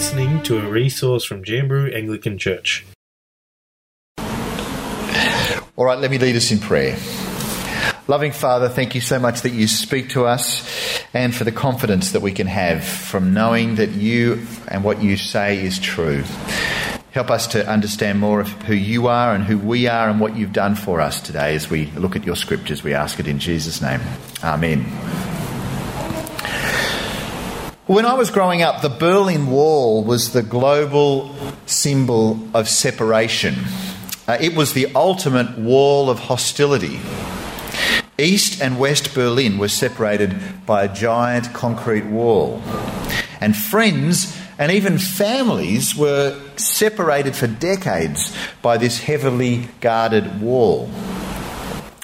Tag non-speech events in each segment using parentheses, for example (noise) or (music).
listening to a resource from Jamberoo Anglican Church. All right, let me lead us in prayer. Loving Father, thank you so much that you speak to us and for the confidence that we can have from knowing that you and what you say is true. Help us to understand more of who you are and who we are and what you've done for us today as we look at your scriptures. We ask it in Jesus' name. Amen. When I was growing up, the Berlin Wall was the global symbol of separation. Uh, it was the ultimate wall of hostility. East and West Berlin were separated by a giant concrete wall. And friends and even families were separated for decades by this heavily guarded wall.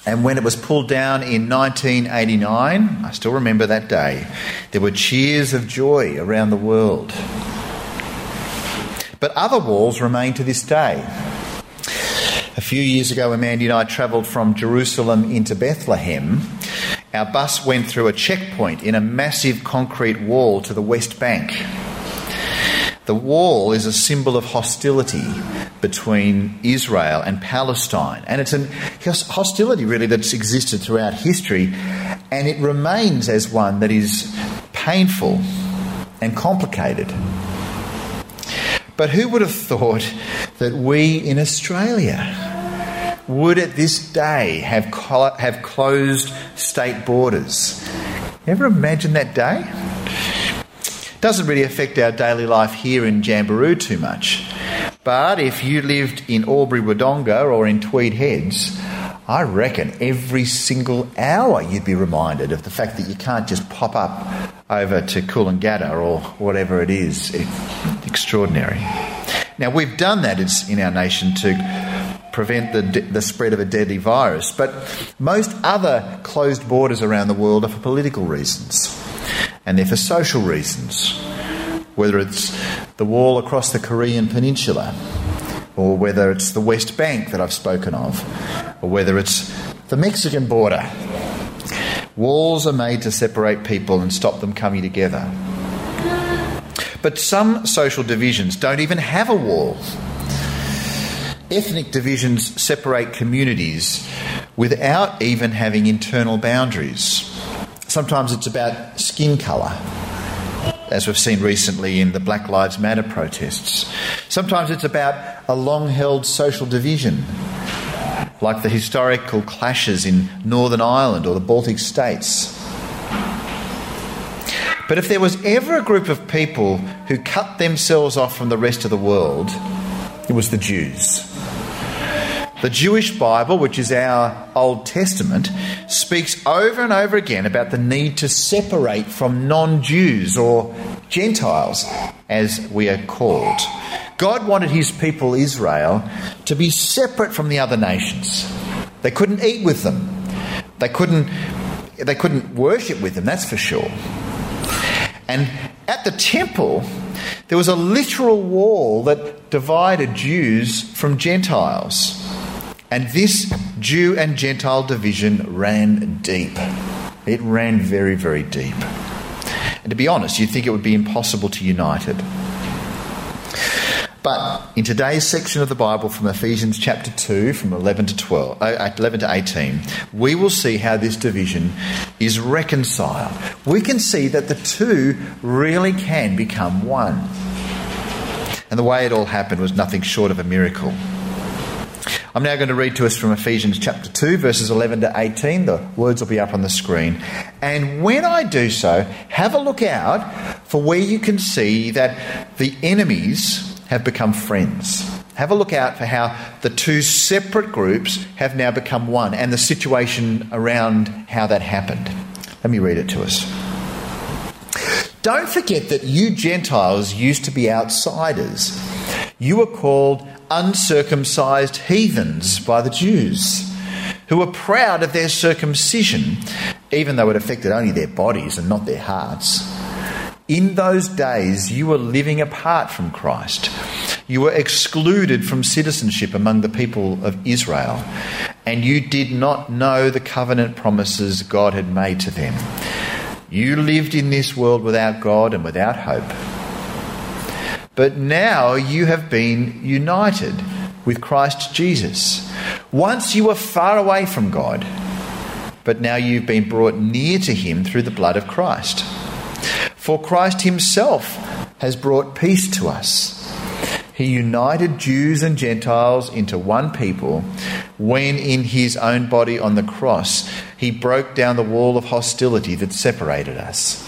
And when it was pulled down in 1989, I still remember that day, there were cheers of joy around the world. But other walls remain to this day. A few years ago, when Mandy and I travelled from Jerusalem into Bethlehem, our bus went through a checkpoint in a massive concrete wall to the West Bank. The wall is a symbol of hostility between Israel and Palestine. And it's a hostility, really, that's existed throughout history. And it remains as one that is painful and complicated. But who would have thought that we in Australia would at this day have, have closed state borders? Ever imagine that day? Doesn't really affect our daily life here in Jamberoo too much. But if you lived in Albury Wodonga or in Tweed Heads, I reckon every single hour you'd be reminded of the fact that you can't just pop up over to Coolangatta or whatever it is. It's extraordinary. Now, we've done that in our nation to prevent the, the spread of a deadly virus, but most other closed borders around the world are for political reasons and they're for social reasons, whether it's the wall across the Korean Peninsula, or whether it's the West Bank that I've spoken of, or whether it's the Mexican border. Walls are made to separate people and stop them coming together. But some social divisions don't even have a wall. Ethnic divisions separate communities without even having internal boundaries. Sometimes it's about skin colour, as we've seen recently in the Black Lives Matter protests. Sometimes it's about a long held social division, like the historical clashes in Northern Ireland or the Baltic states. But if there was ever a group of people who cut themselves off from the rest of the world, it was the Jews. The Jewish Bible, which is our Old Testament, speaks over and over again about the need to separate from non Jews or Gentiles, as we are called. God wanted his people, Israel, to be separate from the other nations. They couldn't eat with them, they couldn't, they couldn't worship with them, that's for sure. And at the temple, there was a literal wall that divided Jews from Gentiles. And this Jew and Gentile division ran deep. It ran very, very deep. And to be honest, you'd think it would be impossible to unite it. But in today's section of the Bible from Ephesians chapter 2, from 11 to 12, uh, 11 to 18, we will see how this division is reconciled. We can see that the two really can become one. And the way it all happened was nothing short of a miracle. I'm now going to read to us from Ephesians chapter 2, verses 11 to 18. The words will be up on the screen. And when I do so, have a look out for where you can see that the enemies have become friends. Have a look out for how the two separate groups have now become one and the situation around how that happened. Let me read it to us. Don't forget that you Gentiles used to be outsiders. You were called uncircumcised heathens by the Jews, who were proud of their circumcision, even though it affected only their bodies and not their hearts. In those days, you were living apart from Christ. You were excluded from citizenship among the people of Israel, and you did not know the covenant promises God had made to them. You lived in this world without God and without hope. But now you have been united with Christ Jesus. Once you were far away from God, but now you've been brought near to him through the blood of Christ. For Christ himself has brought peace to us. He united Jews and Gentiles into one people when, in his own body on the cross, he broke down the wall of hostility that separated us.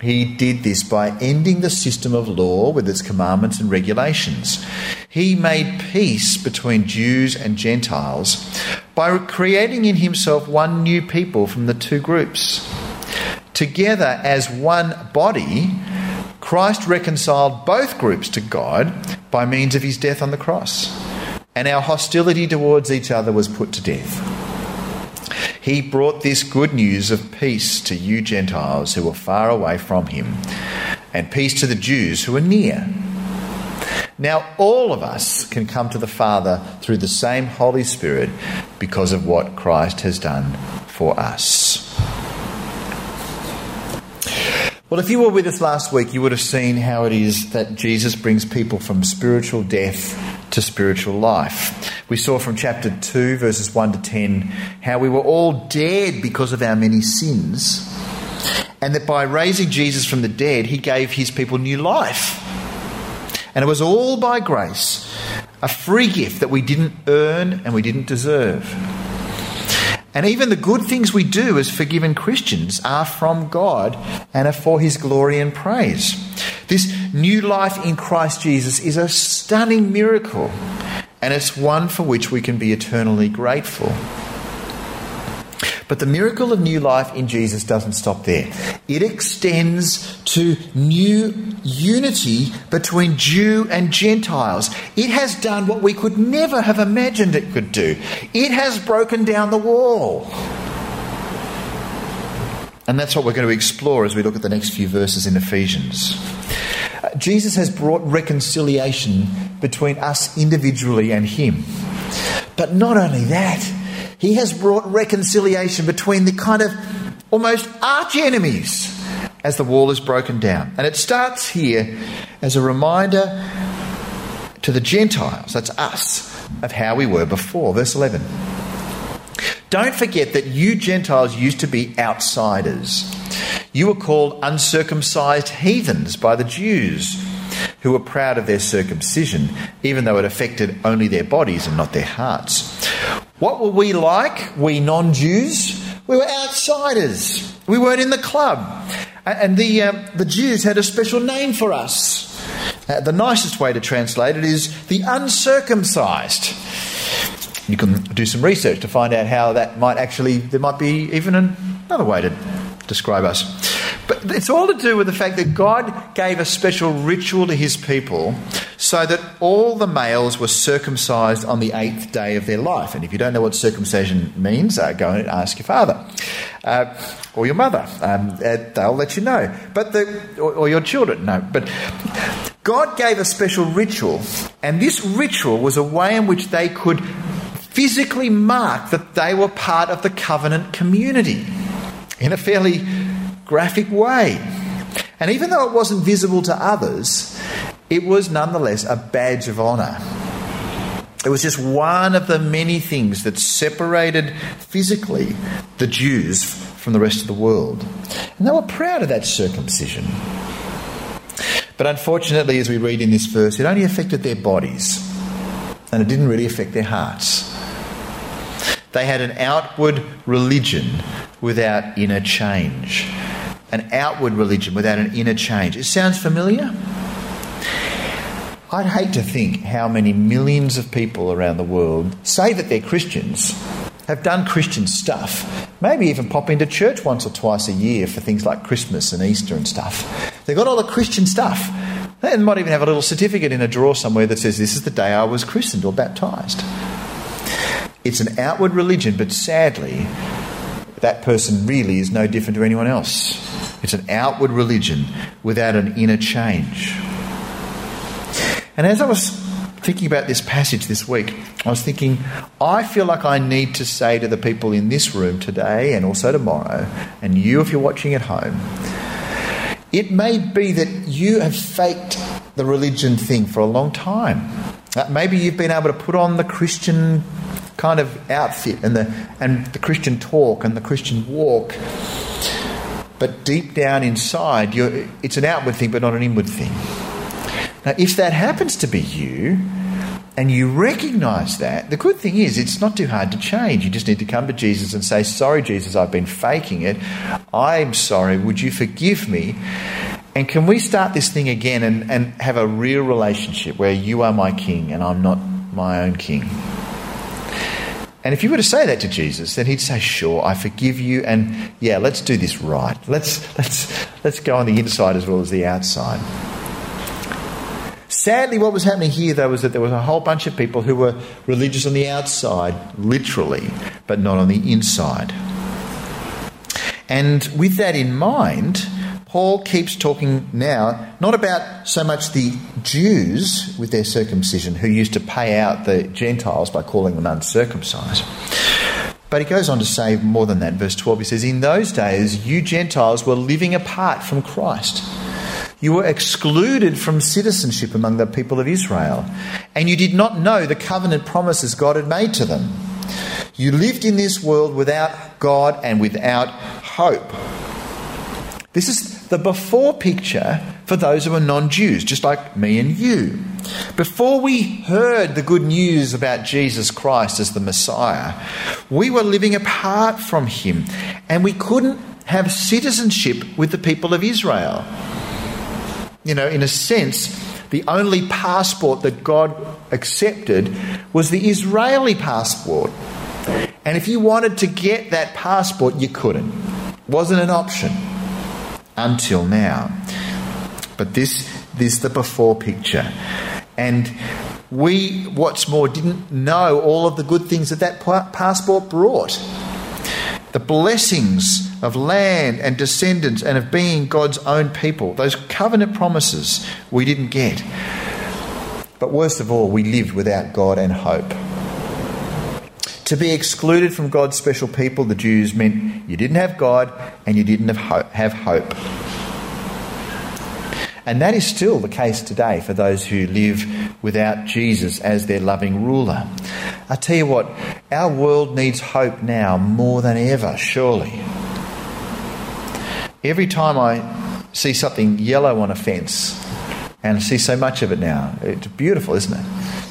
He did this by ending the system of law with its commandments and regulations. He made peace between Jews and Gentiles by creating in himself one new people from the two groups. Together as one body, Christ reconciled both groups to God by means of his death on the cross, and our hostility towards each other was put to death. He brought this good news of peace to you Gentiles who were far away from him, and peace to the Jews who are near. Now, all of us can come to the Father through the same Holy Spirit because of what Christ has done for us. Well, if you were with us last week, you would have seen how it is that Jesus brings people from spiritual death to spiritual life. We saw from chapter 2, verses 1 to 10, how we were all dead because of our many sins, and that by raising Jesus from the dead, he gave his people new life. And it was all by grace, a free gift that we didn't earn and we didn't deserve. And even the good things we do as forgiven Christians are from God and are for His glory and praise. This new life in Christ Jesus is a stunning miracle, and it's one for which we can be eternally grateful. But the miracle of new life in Jesus doesn't stop there. It extends to new unity between Jew and Gentiles. It has done what we could never have imagined it could do. It has broken down the wall. And that's what we're going to explore as we look at the next few verses in Ephesians. Uh, Jesus has brought reconciliation between us individually and Him. But not only that, he has brought reconciliation between the kind of almost arch enemies as the wall is broken down. And it starts here as a reminder to the Gentiles, that's us, of how we were before. Verse 11. Don't forget that you Gentiles used to be outsiders. You were called uncircumcised heathens by the Jews, who were proud of their circumcision, even though it affected only their bodies and not their hearts. What were we like, we non Jews? We were outsiders. We weren't in the club. And the, uh, the Jews had a special name for us. Uh, the nicest way to translate it is the uncircumcised. You can do some research to find out how that might actually, there might be even another way to describe us. But it's all to do with the fact that God gave a special ritual to his people so that all the males were circumcised on the eighth day of their life. And if you don't know what circumcision means, uh, go and ask your father uh, or your mother. Um, uh, they'll let you know. But the, or, or your children, no. But God gave a special ritual, and this ritual was a way in which they could physically mark that they were part of the covenant community in a fairly graphic way. And even though it wasn't visible to others, it was nonetheless a badge of honour. It was just one of the many things that separated physically the Jews from the rest of the world. And they were proud of that circumcision. But unfortunately, as we read in this verse, it only affected their bodies, and it didn't really affect their hearts. They had an outward religion without inner change. An outward religion without an inner change. It sounds familiar? I'd hate to think how many millions of people around the world say that they're Christians, have done Christian stuff, maybe even pop into church once or twice a year for things like Christmas and Easter and stuff. They've got all the Christian stuff. They might even have a little certificate in a drawer somewhere that says, This is the day I was christened or baptized. It's an outward religion, but sadly, that person really is no different to anyone else. It's an outward religion without an inner change. And as I was thinking about this passage this week, I was thinking, I feel like I need to say to the people in this room today and also tomorrow, and you if you're watching at home, it may be that you have faked the religion thing for a long time. Uh, maybe you've been able to put on the Christian kind of outfit and the, and the Christian talk and the Christian walk. But deep down inside, it's an outward thing, but not an inward thing. Now, if that happens to be you, and you recognize that, the good thing is it's not too hard to change. You just need to come to Jesus and say, Sorry, Jesus, I've been faking it. I'm sorry. Would you forgive me? And can we start this thing again and, and have a real relationship where you are my king and I'm not my own king? And if you were to say that to Jesus, then he'd say, "Sure, I forgive you, and yeah, let's do this right. Let's let's let's go on the inside as well as the outside." Sadly, what was happening here, though, was that there was a whole bunch of people who were religious on the outside, literally, but not on the inside. And with that in mind, Paul keeps talking now not about so much the Jews with their circumcision who used to pay out the Gentiles by calling them uncircumcised. But he goes on to say more than that. Verse 12, he says, In those days, you Gentiles were living apart from Christ. You were excluded from citizenship among the people of Israel, and you did not know the covenant promises God had made to them. You lived in this world without God and without hope. This is the before picture for those who are non Jews, just like me and you. Before we heard the good news about Jesus Christ as the Messiah, we were living apart from Him and we couldn't have citizenship with the people of Israel. You know, in a sense, the only passport that God accepted was the Israeli passport. And if you wanted to get that passport, you couldn't. It wasn't an option until now. But this, this is the before picture. And we, what's more, didn't know all of the good things that that passport brought. The blessings of land and descendants and of being God's own people. Those covenant promises we didn't get. But worst of all, we lived without God and hope. To be excluded from God's special people, the Jews, meant you didn't have God and you didn't have hope. And that is still the case today for those who live without Jesus as their loving ruler. I tell you what, our world needs hope now more than ever, surely. Every time I see something yellow on a fence, and I see so much of it now, it's beautiful, isn't it?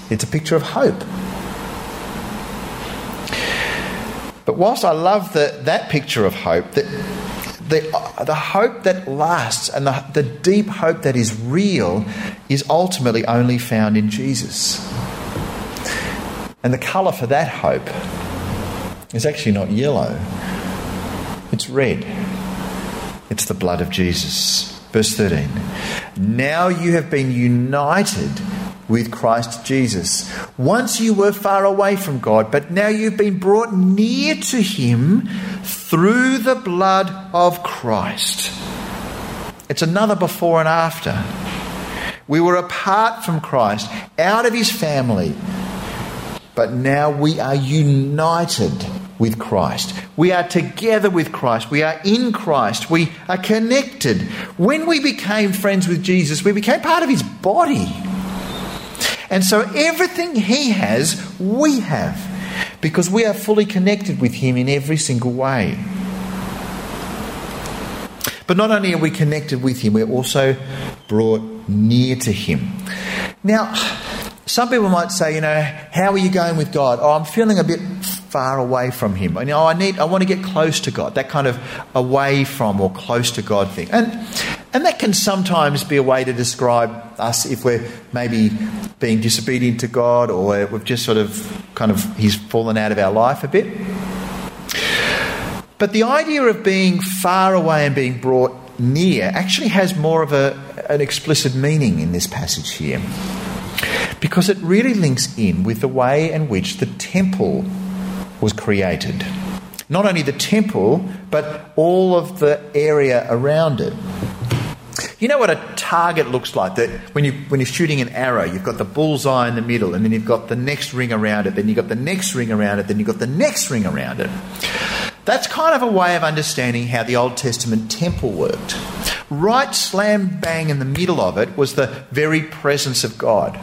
It's a picture of hope. But whilst I love the, that picture of hope, the, the, the hope that lasts and the, the deep hope that is real is ultimately only found in Jesus. And the colour for that hope is actually not yellow, it's red. It's the blood of Jesus. Verse 13. Now you have been united with Christ Jesus. Once you were far away from God, but now you've been brought near to Him through the blood of Christ. It's another before and after. We were apart from Christ, out of His family, but now we are united with Christ. We are together with Christ. We are in Christ. We are connected. When we became friends with Jesus, we became part of His body. And so everything He has, we have, because we are fully connected with Him in every single way. But not only are we connected with Him, we're also brought near to Him. Now, some people might say, you know, how are you going with God? Oh, I'm feeling a bit far away from Him. Know, I need, I want to get close to God. That kind of away from or close to God thing. And and that can sometimes be a way to describe us if we're maybe being disobedient to God or we've just sort of kind of He's fallen out of our life a bit. But the idea of being far away and being brought near actually has more of a, an explicit meaning in this passage here. Because it really links in with the way in which the temple was created. Not only the temple, but all of the area around it. You know what a target looks like? That when you when you're shooting an arrow, you've got the bullseye in the middle, and then you've got the next ring around it, then you've got the next ring around it, then you've got the next ring around it. That's kind of a way of understanding how the Old Testament temple worked. right slam bang in the middle of it was the very presence of God.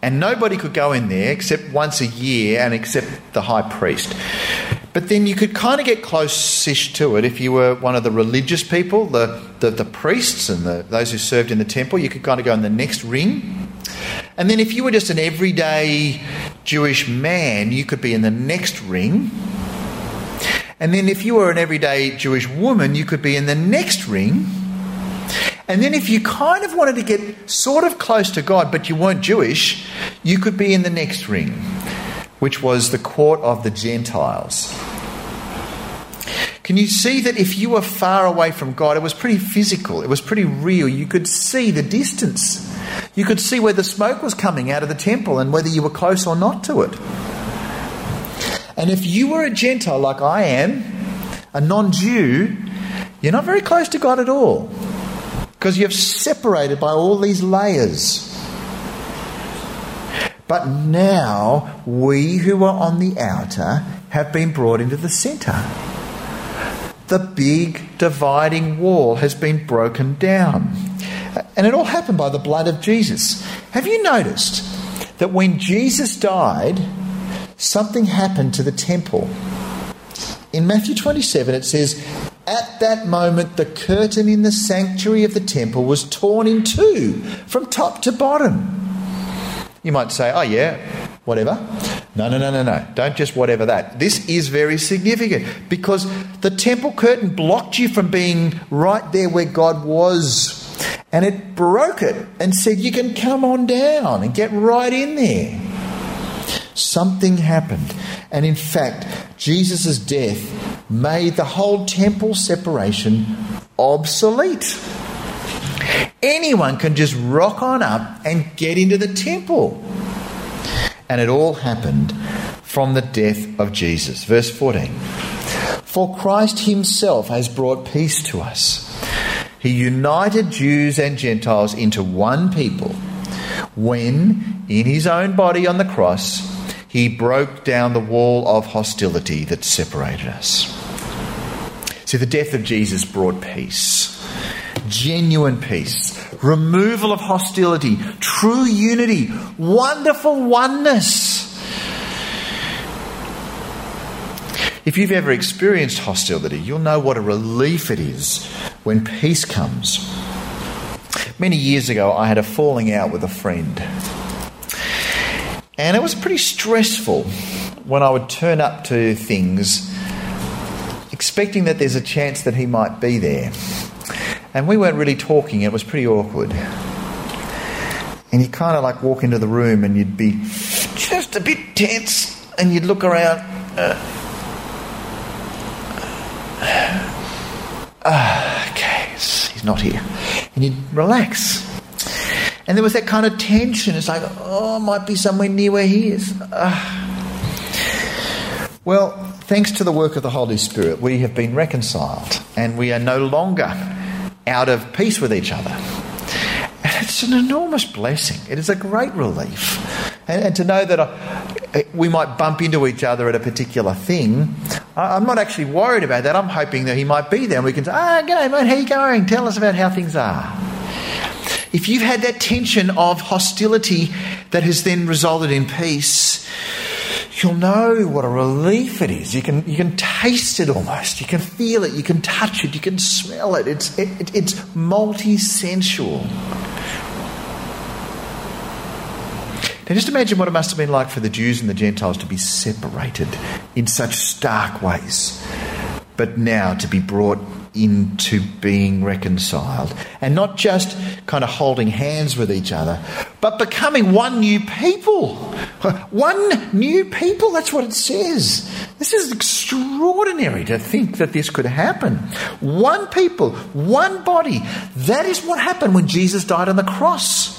And nobody could go in there except once a year and except the high priest. But then you could kind of get close-ish to it if you were one of the religious people, the, the, the priests and the, those who served in the temple. You could kind of go in the next ring. And then if you were just an everyday Jewish man, you could be in the next ring. And then if you were an everyday Jewish woman, you could be in the next ring. And then if you kind of wanted to get sort of close to God, but you weren't Jewish, you could be in the next ring, which was the court of the Gentiles. Can you see that if you were far away from God, it was pretty physical, it was pretty real. You could see the distance. You could see where the smoke was coming out of the temple and whether you were close or not to it. And if you were a Gentile like I am, a non Jew, you're not very close to God at all because you're separated by all these layers. But now we who are on the outer have been brought into the centre. The big dividing wall has been broken down. And it all happened by the blood of Jesus. Have you noticed that when Jesus died, something happened to the temple? In Matthew 27, it says, At that moment, the curtain in the sanctuary of the temple was torn in two from top to bottom. You might say, Oh, yeah, whatever. No, no, no, no, no. Don't just whatever that. This is very significant because the temple curtain blocked you from being right there where God was. And it broke it and said, You can come on down and get right in there. Something happened. And in fact, Jesus' death made the whole temple separation obsolete. Anyone can just rock on up and get into the temple. And it all happened from the death of Jesus. Verse 14 For Christ himself has brought peace to us. He united Jews and Gentiles into one people when, in his own body on the cross, he broke down the wall of hostility that separated us. See, the death of Jesus brought peace, genuine peace, removal of hostility, true unity, wonderful oneness. If you've ever experienced hostility, you'll know what a relief it is when peace comes. Many years ago, I had a falling out with a friend. And it was pretty stressful when I would turn up to things expecting that there's a chance that he might be there. And we weren't really talking, it was pretty awkward. And you kind of like walk into the room and you'd be just a bit tense and you'd look around. Uh, uh, okay, he's not here. And you'd relax. And there was that kind of tension. It's like, oh, might be somewhere near where he is. Uh. Well, thanks to the work of the Holy Spirit, we have been reconciled and we are no longer out of peace with each other. And it's an enormous blessing. It is a great relief. And, and to know that uh, we might bump into each other at a particular thing, I, I'm not actually worried about that. I'm hoping that he might be there and we can say, ah, oh, g'day, mate, how are you going? Tell us about how things are. If you've had that tension of hostility that has then resulted in peace, you'll know what a relief it is. You can, you can taste it almost. You can feel it. You can touch it. You can smell it. It's, it, it's multi sensual. Now, just imagine what it must have been like for the Jews and the Gentiles to be separated in such stark ways, but now to be brought into being reconciled. And not just kind of holding hands with each other, but becoming one new people. (laughs) One new people, that's what it says. This is extraordinary to think that this could happen. One people, one body. That is what happened when Jesus died on the cross.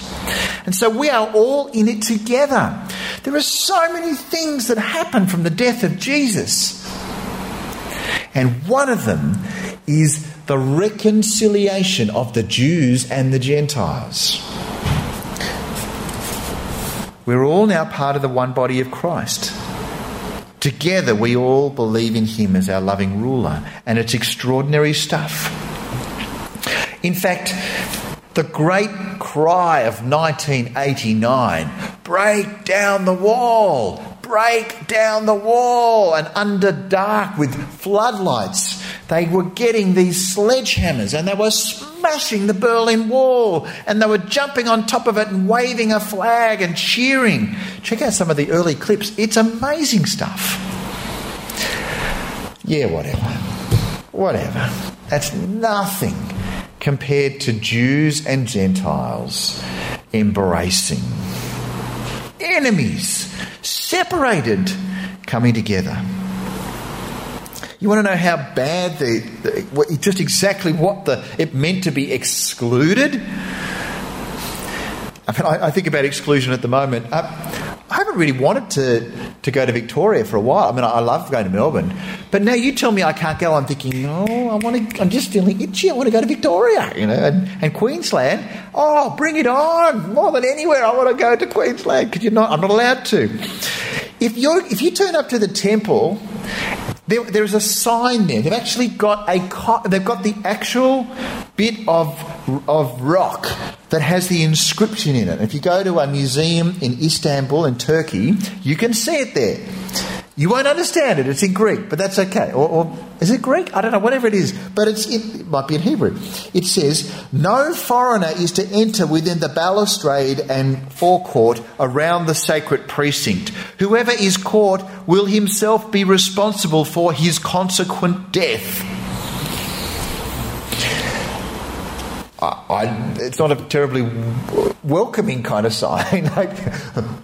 And so we are all in it together. There are so many things that happen from the death of Jesus. And one of them is the reconciliation of the Jews and the Gentiles. We're all now part of the one body of Christ. Together, we all believe in Him as our loving ruler, and it's extraordinary stuff. In fact, the great cry of 1989 break down the wall, break down the wall. And under dark with floodlights, they were getting these sledgehammers and they were smashing the Berlin Wall and they were jumping on top of it and waving a flag and cheering. Check out some of the early clips. It's amazing stuff. Yeah, whatever. Whatever. That's nothing compared to Jews and Gentiles embracing. Enemies, separated, coming together. You want to know how bad the, the just exactly what the it meant to be excluded? I, mean, I, I think about exclusion at the moment. Uh, I haven't really wanted to, to go to Victoria for a while. I mean, I love going to Melbourne, but now you tell me I can't go. I'm thinking, oh, I want to. I'm just feeling itchy. I want to go to Victoria, you know, and, and Queensland. Oh, bring it on! More than anywhere, I want to go to Queensland because you're not. I'm not allowed to. If you if you turn up to the temple, there, there is a sign there. They've actually got a they've got the actual bit of of rock that has the inscription in it. If you go to a museum in Istanbul in Turkey, you can see it there. You won't understand it. It's in Greek, but that's okay. Or, or is it Greek? I don't know. Whatever it is, but in, it might be in Hebrew. It says, "No foreigner is to enter within the balustrade and forecourt around the sacred precinct. Whoever is caught will himself be responsible for his consequent death." I, it's not a terribly welcoming kind of sign. (laughs) like,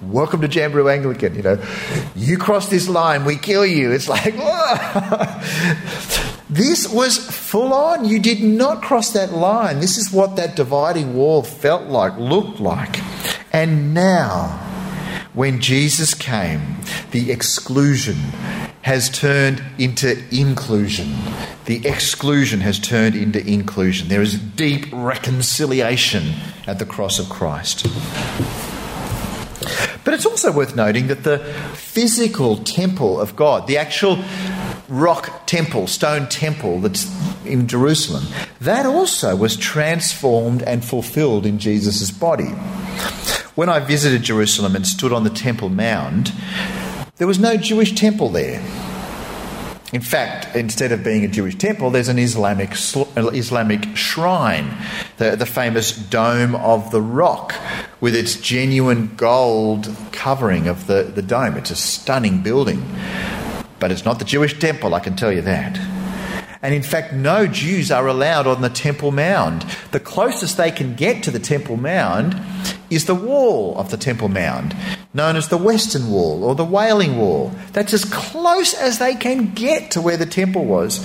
welcome to Jamberoo Anglican. You know, you cross this line, we kill you. It's like, (laughs) this was full on. You did not cross that line. This is what that dividing wall felt like, looked like. And now, when Jesus came, the exclusion has turned into inclusion. The exclusion has turned into inclusion. There is deep reconciliation at the cross of Christ. But it's also worth noting that the physical temple of God, the actual rock temple, stone temple that's in Jerusalem, that also was transformed and fulfilled in Jesus' body. When I visited Jerusalem and stood on the Temple Mount, there was no Jewish temple there. In fact, instead of being a Jewish temple, there's an Islamic uh, Islamic shrine, the, the famous Dome of the Rock, with its genuine gold covering of the, the dome. It's a stunning building. But it's not the Jewish temple, I can tell you that. And in fact, no Jews are allowed on the Temple Mound. The closest they can get to the Temple Mound is the wall of the Temple Mound, known as the Western Wall or the Wailing Wall. That's as close as they can get to where the temple was.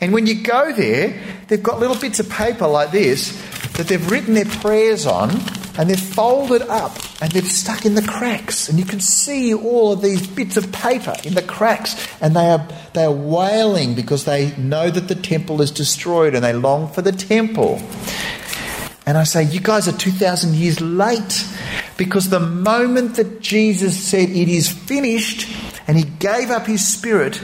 And when you go there, they've got little bits of paper like this that they've written their prayers on and they're folded up and they're stuck in the cracks. And you can see all of these bits of paper in the cracks. And they are, they are wailing because they know that the temple is destroyed and they long for the temple. And I say, You guys are 2,000 years late because the moment that Jesus said, It is finished, and he gave up his spirit,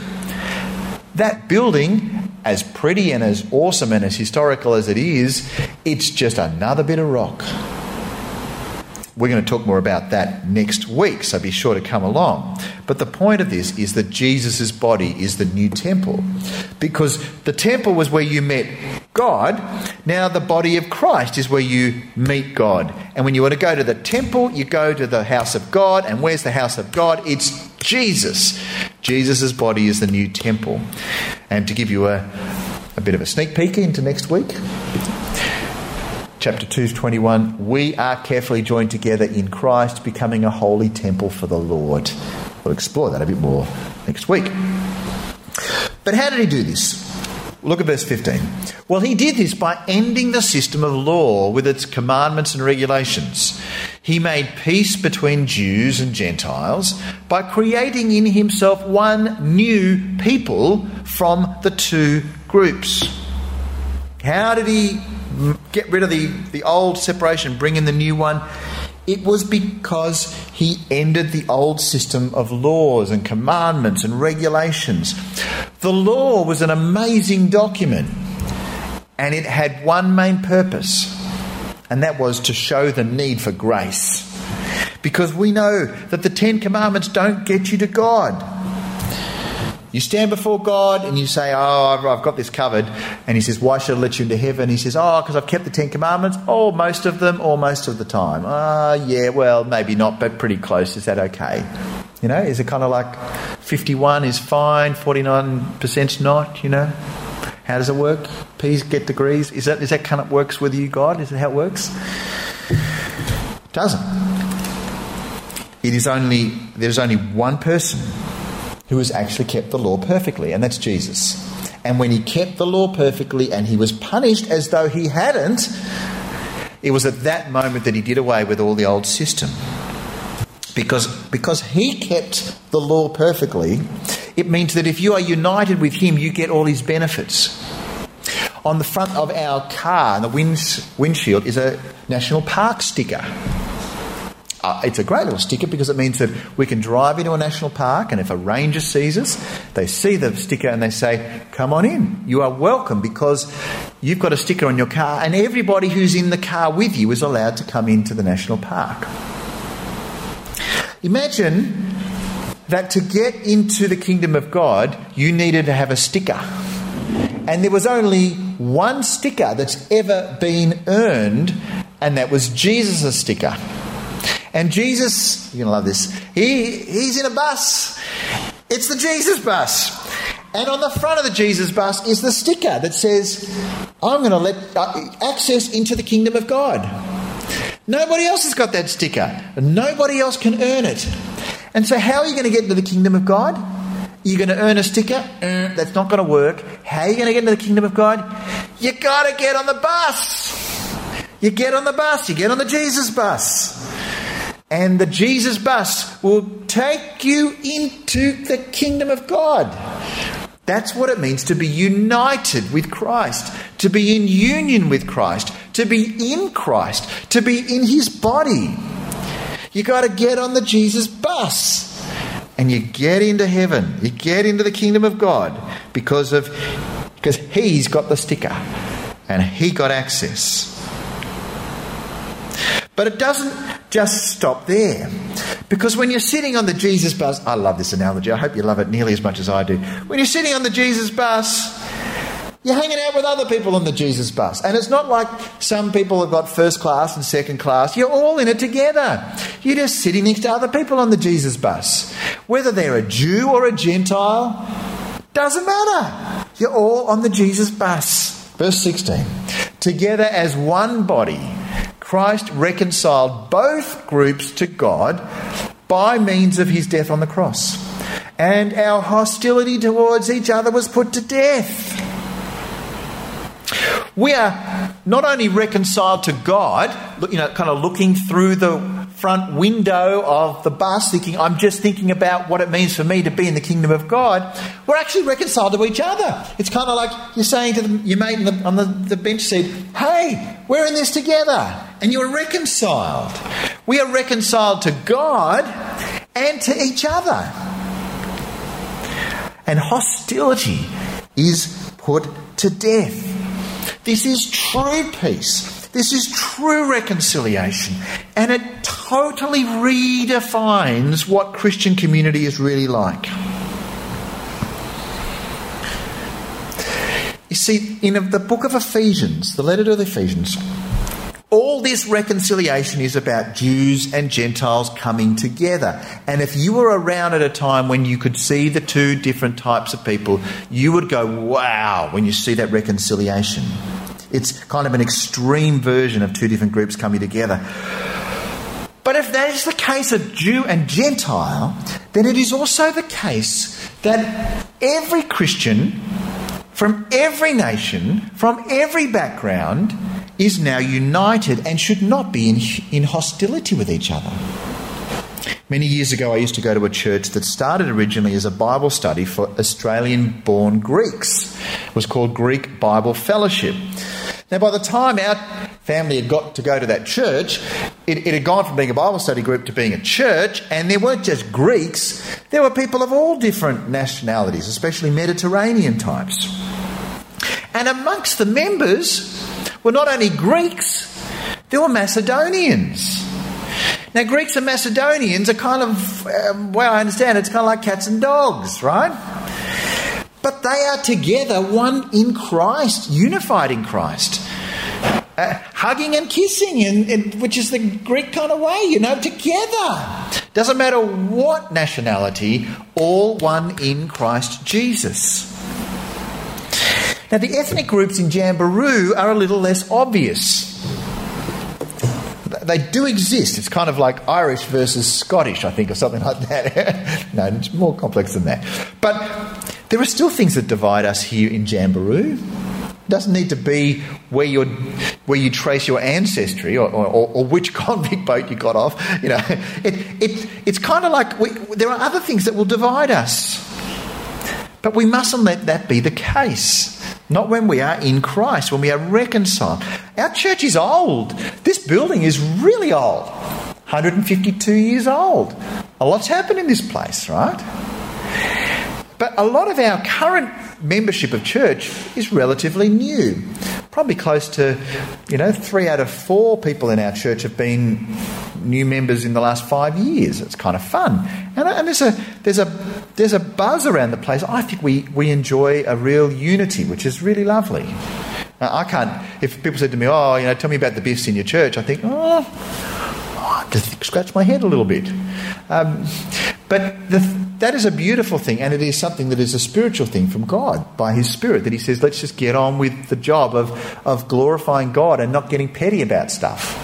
that building, as pretty and as awesome and as historical as it is, it's just another bit of rock. We're going to talk more about that next week, so be sure to come along. But the point of this is that Jesus' body is the new temple. Because the temple was where you met God, now the body of Christ is where you meet God. And when you want to go to the temple, you go to the house of God. And where's the house of God? It's Jesus. Jesus' body is the new temple. And to give you a, a bit of a sneak peek into next week, chapter 2 21 we are carefully joined together in christ becoming a holy temple for the lord. We'll explore that a bit more next week. But how did he do this? Look at verse 15 well he did this by ending the system of law with its commandments and regulations. He made peace between jews and gentiles by creating in himself one new people from the two groups. How did he get rid of the, the old separation, bring in the new one. It was because he ended the old system of laws and commandments and regulations. The law was an amazing document. And it had one main purpose, and that was to show the need for grace. Because we know that the Ten Commandments don't get you to God. You stand before God and you say, Oh, I've, got this covered. And He says, Why should I let you into heaven? He says, Oh, because I've kept the Ten Commandments. Oh, most of them, or most of the time. Ah, yeah, well, maybe not, but pretty close. Is that okay? You know, is it kind of like 51 is fine, 49% not, you know? How does it work? P's get degrees. Is that, is that kind of works with you, God? Is that how it works? It doesn't. It is only, there's only one person who has actually kept the law perfectly, and that's Jesus. And when he kept the law perfectly and he was punished as though he hadn't, it was at that moment that he did away with all the old system. Because, because he kept the law perfectly, it means that if you are united with him, you get all his benefits. On the front of our car, the windshield, is a national park sticker. Uh, it's a great little sticker because it means that we can drive into a national park, and if a ranger sees us, they see the sticker and they say, Come on in. You are welcome because you've got a sticker on your car, and everybody who's in the car with you is allowed to come into the national park. Imagine that to get into the kingdom of God, you needed to have a sticker. And there was only one sticker that's ever been earned, and that was Jesus' sticker. And Jesus, you're going to love this, he, he's in a bus. It's the Jesus bus. And on the front of the Jesus bus is the sticker that says, I'm going to let uh, access into the kingdom of God. Nobody else has got that sticker. Nobody else can earn it. And so, how are you going to get into the kingdom of God? You're going to earn a sticker? Uh, that's not going to work. How are you going to get into the kingdom of God? You got to get on the bus. You get on the bus. You get on the Jesus bus. And the Jesus bus will take you into the kingdom of God. That's what it means to be united with Christ, to be in union with Christ, to be in Christ, to be in his body. You got to get on the Jesus bus and you get into heaven. You get into the kingdom of God because of because he's got the sticker and he got access. But it doesn't just stop there. Because when you're sitting on the Jesus bus, I love this analogy, I hope you love it nearly as much as I do. When you're sitting on the Jesus bus, you're hanging out with other people on the Jesus bus. And it's not like some people have got first class and second class. You're all in it together. You're just sitting next to other people on the Jesus bus. Whether they're a Jew or a Gentile, doesn't matter. You're all on the Jesus bus. Verse 16. Together as one body Christ reconciled both groups to God by means of his death on the cross. And our hostility towards each other was put to death. We are not only reconciled to God, you know, kind of looking through the front window of the bus, thinking, I'm just thinking about what it means for me to be in the kingdom of God, we're actually reconciled to each other. It's kind of like you're saying to the, your mate the, on the, the bench seat, Hey, we're in this together. And you're reconciled. We are reconciled to God and to each other. And hostility is put to death. This is true peace. This is true reconciliation. And it totally redefines what Christian community is really like. You see, in the book of Ephesians, the letter to the Ephesians, all this reconciliation is about Jews and Gentiles coming together. And if you were around at a time when you could see the two different types of people, you would go, wow, when you see that reconciliation. It's kind of an extreme version of two different groups coming together. But if that is the case of Jew and Gentile, then it is also the case that every Christian from every nation, from every background, is now united and should not be in, in hostility with each other. Many years ago, I used to go to a church that started originally as a Bible study for Australian born Greeks. It was called Greek Bible Fellowship. Now, by the time our family had got to go to that church, it, it, had gone from being a Bible study group to being a church, and there weren't just Greeks, there were people of all different nationalities, especially Mediterranean types. And amongst the members were not only Greeks, there were Macedonians. Now, Greeks and Macedonians are kind of, um, well, I understand, it's kind of like cats and dogs, right? But they are together, one in Christ, unified in Christ. Uh, hugging and kissing, and, which is the Greek kind of way, you know, together. Doesn't matter what nationality, all one in Christ Jesus. Now, the ethnic groups in Jamberoo are a little less obvious. They do exist. It's kind of like Irish versus Scottish, I think, or something (laughs) like that. no, it's more complex than that. But there are still things that divide us here in Jamberoo. It doesn't need to be where you where you trace your ancestry or, or, or, which (laughs) convict boat you got off. You know, it, it, it's kind of like we, there are other things that will divide us, but we mustn't let that be the case. Not when we are in Christ, when we are reconciled. Our church is old. This building is really old. 152 years old. A lot's happened in this place, right? But a lot of our current membership of church is relatively new. Probably close to, you know, three out of four people in our church have been new members in the last five years. It's kind of fun, and, and there's a there's a there's a buzz around the place. I think we we enjoy a real unity, which is really lovely. Now, I can't. If people said to me, "Oh, you know, tell me about the biffs in your church," I think, "Oh, I just scratch my head a little bit." Um, but the, that is a beautiful thing, and it is something that is a spiritual thing from God by His Spirit. That He says, let's just get on with the job of, of glorifying God and not getting petty about stuff.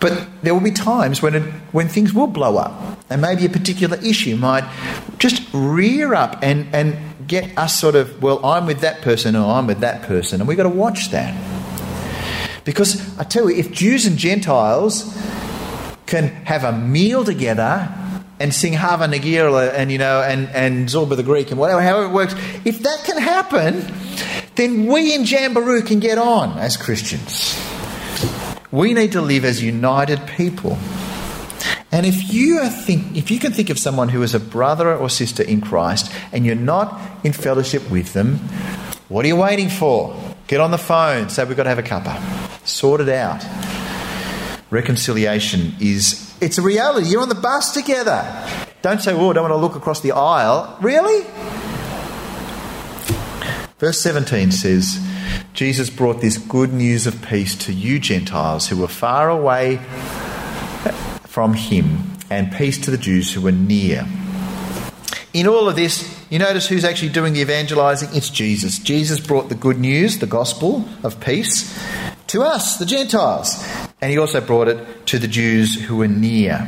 But there will be times when, it, when things will blow up, and maybe a particular issue might just rear up and, and get us sort of, well, I'm with that person or I'm with that person, and we've got to watch that. Because I tell you, if Jews and Gentiles can have a meal together and sing Hava Nagila and you know and, and Zorba the Greek and whatever however it works, if that can happen, then we in Jamberoo can get on as Christians. We need to live as united people. And if you think if you can think of someone who is a brother or sister in Christ and you're not in fellowship with them, what are you waiting for? Get on the phone, say we've got to have a cuppa. Sort it out. Reconciliation is it's a reality. You're on the bus together. Don't say, oh, I don't want to look across the aisle. Really? Verse 17 says, Jesus brought this good news of peace to you Gentiles who were far away from him, and peace to the Jews who were near. In all of this, you notice who's actually doing the evangelizing? It's Jesus. Jesus brought the good news, the gospel of peace, to us, the Gentiles. And he also brought it to the Jews who were near.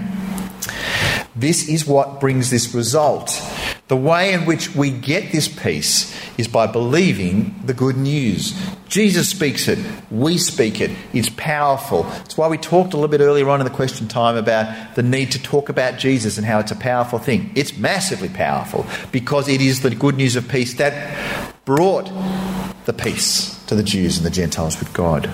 This is what brings this result. The way in which we get this peace is by believing the good news. Jesus speaks it, we speak it, it's powerful. It's why we talked a little bit earlier on in the question time about the need to talk about Jesus and how it's a powerful thing. It's massively powerful because it is the good news of peace that brought the peace to the Jews and the Gentiles with God.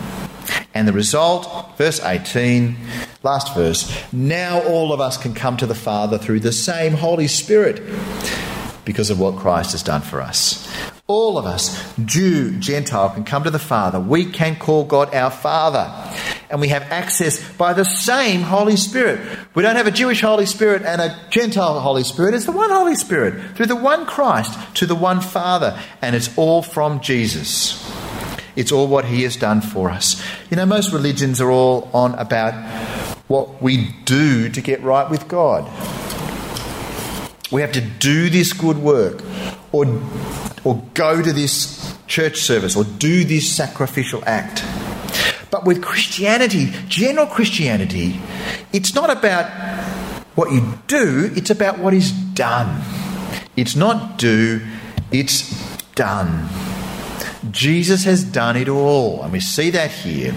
And the result, verse 18, last verse, now all of us can come to the Father through the same Holy Spirit because of what Christ has done for us. All of us, Jew, Gentile, can come to the Father. We can call God our Father. And we have access by the same Holy Spirit. We don't have a Jewish Holy Spirit and a Gentile Holy Spirit. It's the one Holy Spirit, through the one Christ, to the one Father. And it's all from Jesus. It's all what He has done for us. You know, most religions are all on about what we do to get right with God. We have to do this good work, or, or go to this church service, or do this sacrificial act. But with Christianity, general Christianity, it's not about what you do, it's about what is done. It's not do, it's done. Jesus has done it all, and we see that here.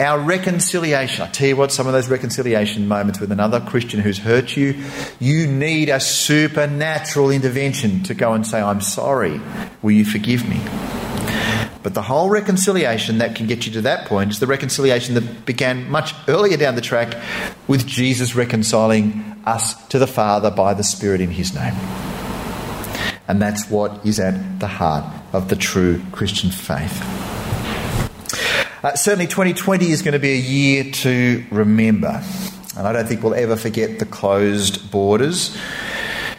Our reconciliation. I tell you what, some of those reconciliation moments with another Christian who's hurt you, you need a supernatural intervention to go and say, I'm sorry. Will you forgive me? But the whole reconciliation that can get you to that point is the reconciliation that began much earlier down the track with Jesus reconciling us to the Father by the Spirit in His name. And that's what is at the heart of the true Christian faith. Uh, certainly, 2020 is going to be a year to remember. And I don't think we'll ever forget the closed borders,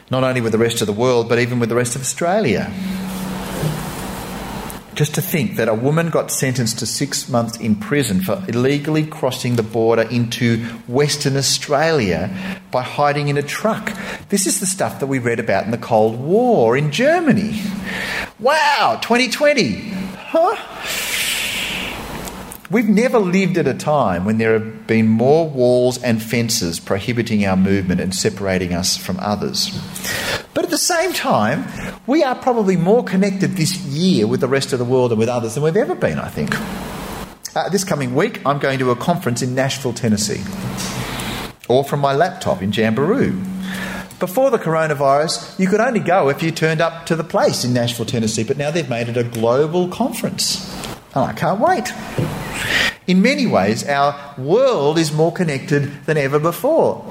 not only with the rest of the world, but even with the rest of Australia. Just to think that a woman got sentenced to six months in prison for illegally crossing the border into Western Australia by hiding in a truck. This is the stuff that we read about in the Cold War in Germany. Wow, 2020. Huh? We've never lived at a time when there have been more walls and fences prohibiting our movement and separating us from others. But at the same time, we are probably more connected this year with the rest of the world and with others than we've ever been, I think. Uh, this coming week, I'm going to a conference in Nashville, Tennessee, or from my laptop in Jamberoo. Before the coronavirus, you could only go if you turned up to the place in Nashville, Tennessee, but now they've made it a global conference. And I can't wait. In many ways, our world is more connected than ever before.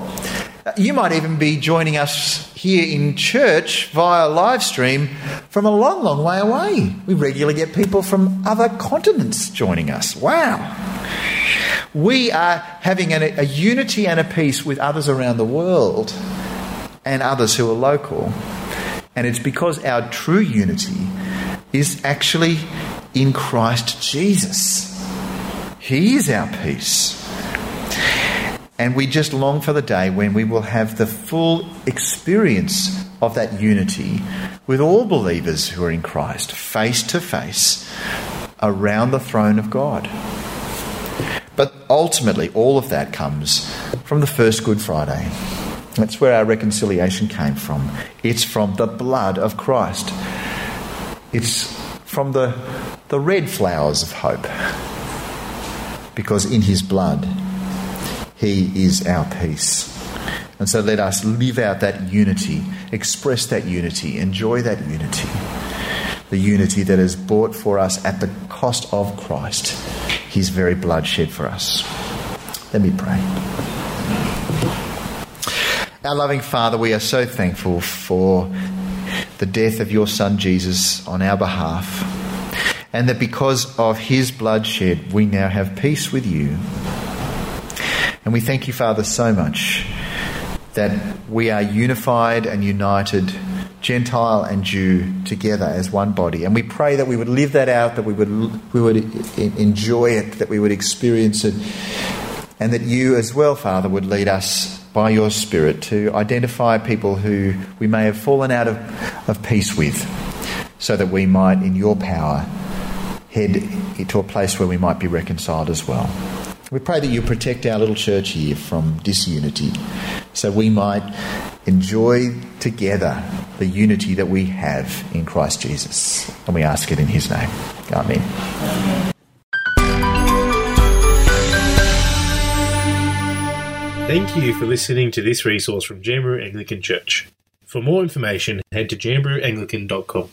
Uh, you might even be joining us here in church via live stream from a long, long way away. We regularly get people from other continents joining us. Wow. We are having a, a unity and a peace with others around the world and others who are local. And it's because our true unity is actually in Christ Jesus. He is our peace. And we just long for the day when we will have the full experience of that unity with all believers who are in Christ, face to face, around the throne of God. But ultimately, all of that comes from the first Good Friday. That's where our reconciliation came from. It's from the blood of Christ, it's from the, the red flowers of hope because in his blood he is our peace. And so let us live out that unity, express that unity, enjoy that unity. The unity that is bought for us at the cost of Christ, his very blood shed for us. Let me pray. Our loving Father, we are so thankful for the death of your Son Jesus on our behalf and that because of his bloodshed, we now have peace with you. And we thank you, Father, so much that we are unified and united, Gentile and Jew, together as one body. And we pray that we would live that out, that we would, we would enjoy it, that we would experience it, and that you as well, Father, would lead us by your Spirit to identify people who we may have fallen out of, of peace with, so that we might, in your power, head to a place where we might be reconciled as well. We pray that you protect our little church here from disunity so we might enjoy together the unity that we have in Christ Jesus. And we ask it in his name. Amen. Thank you for listening to this resource from Jamberoo Anglican Church. For more information, head to jamberooanglican.com.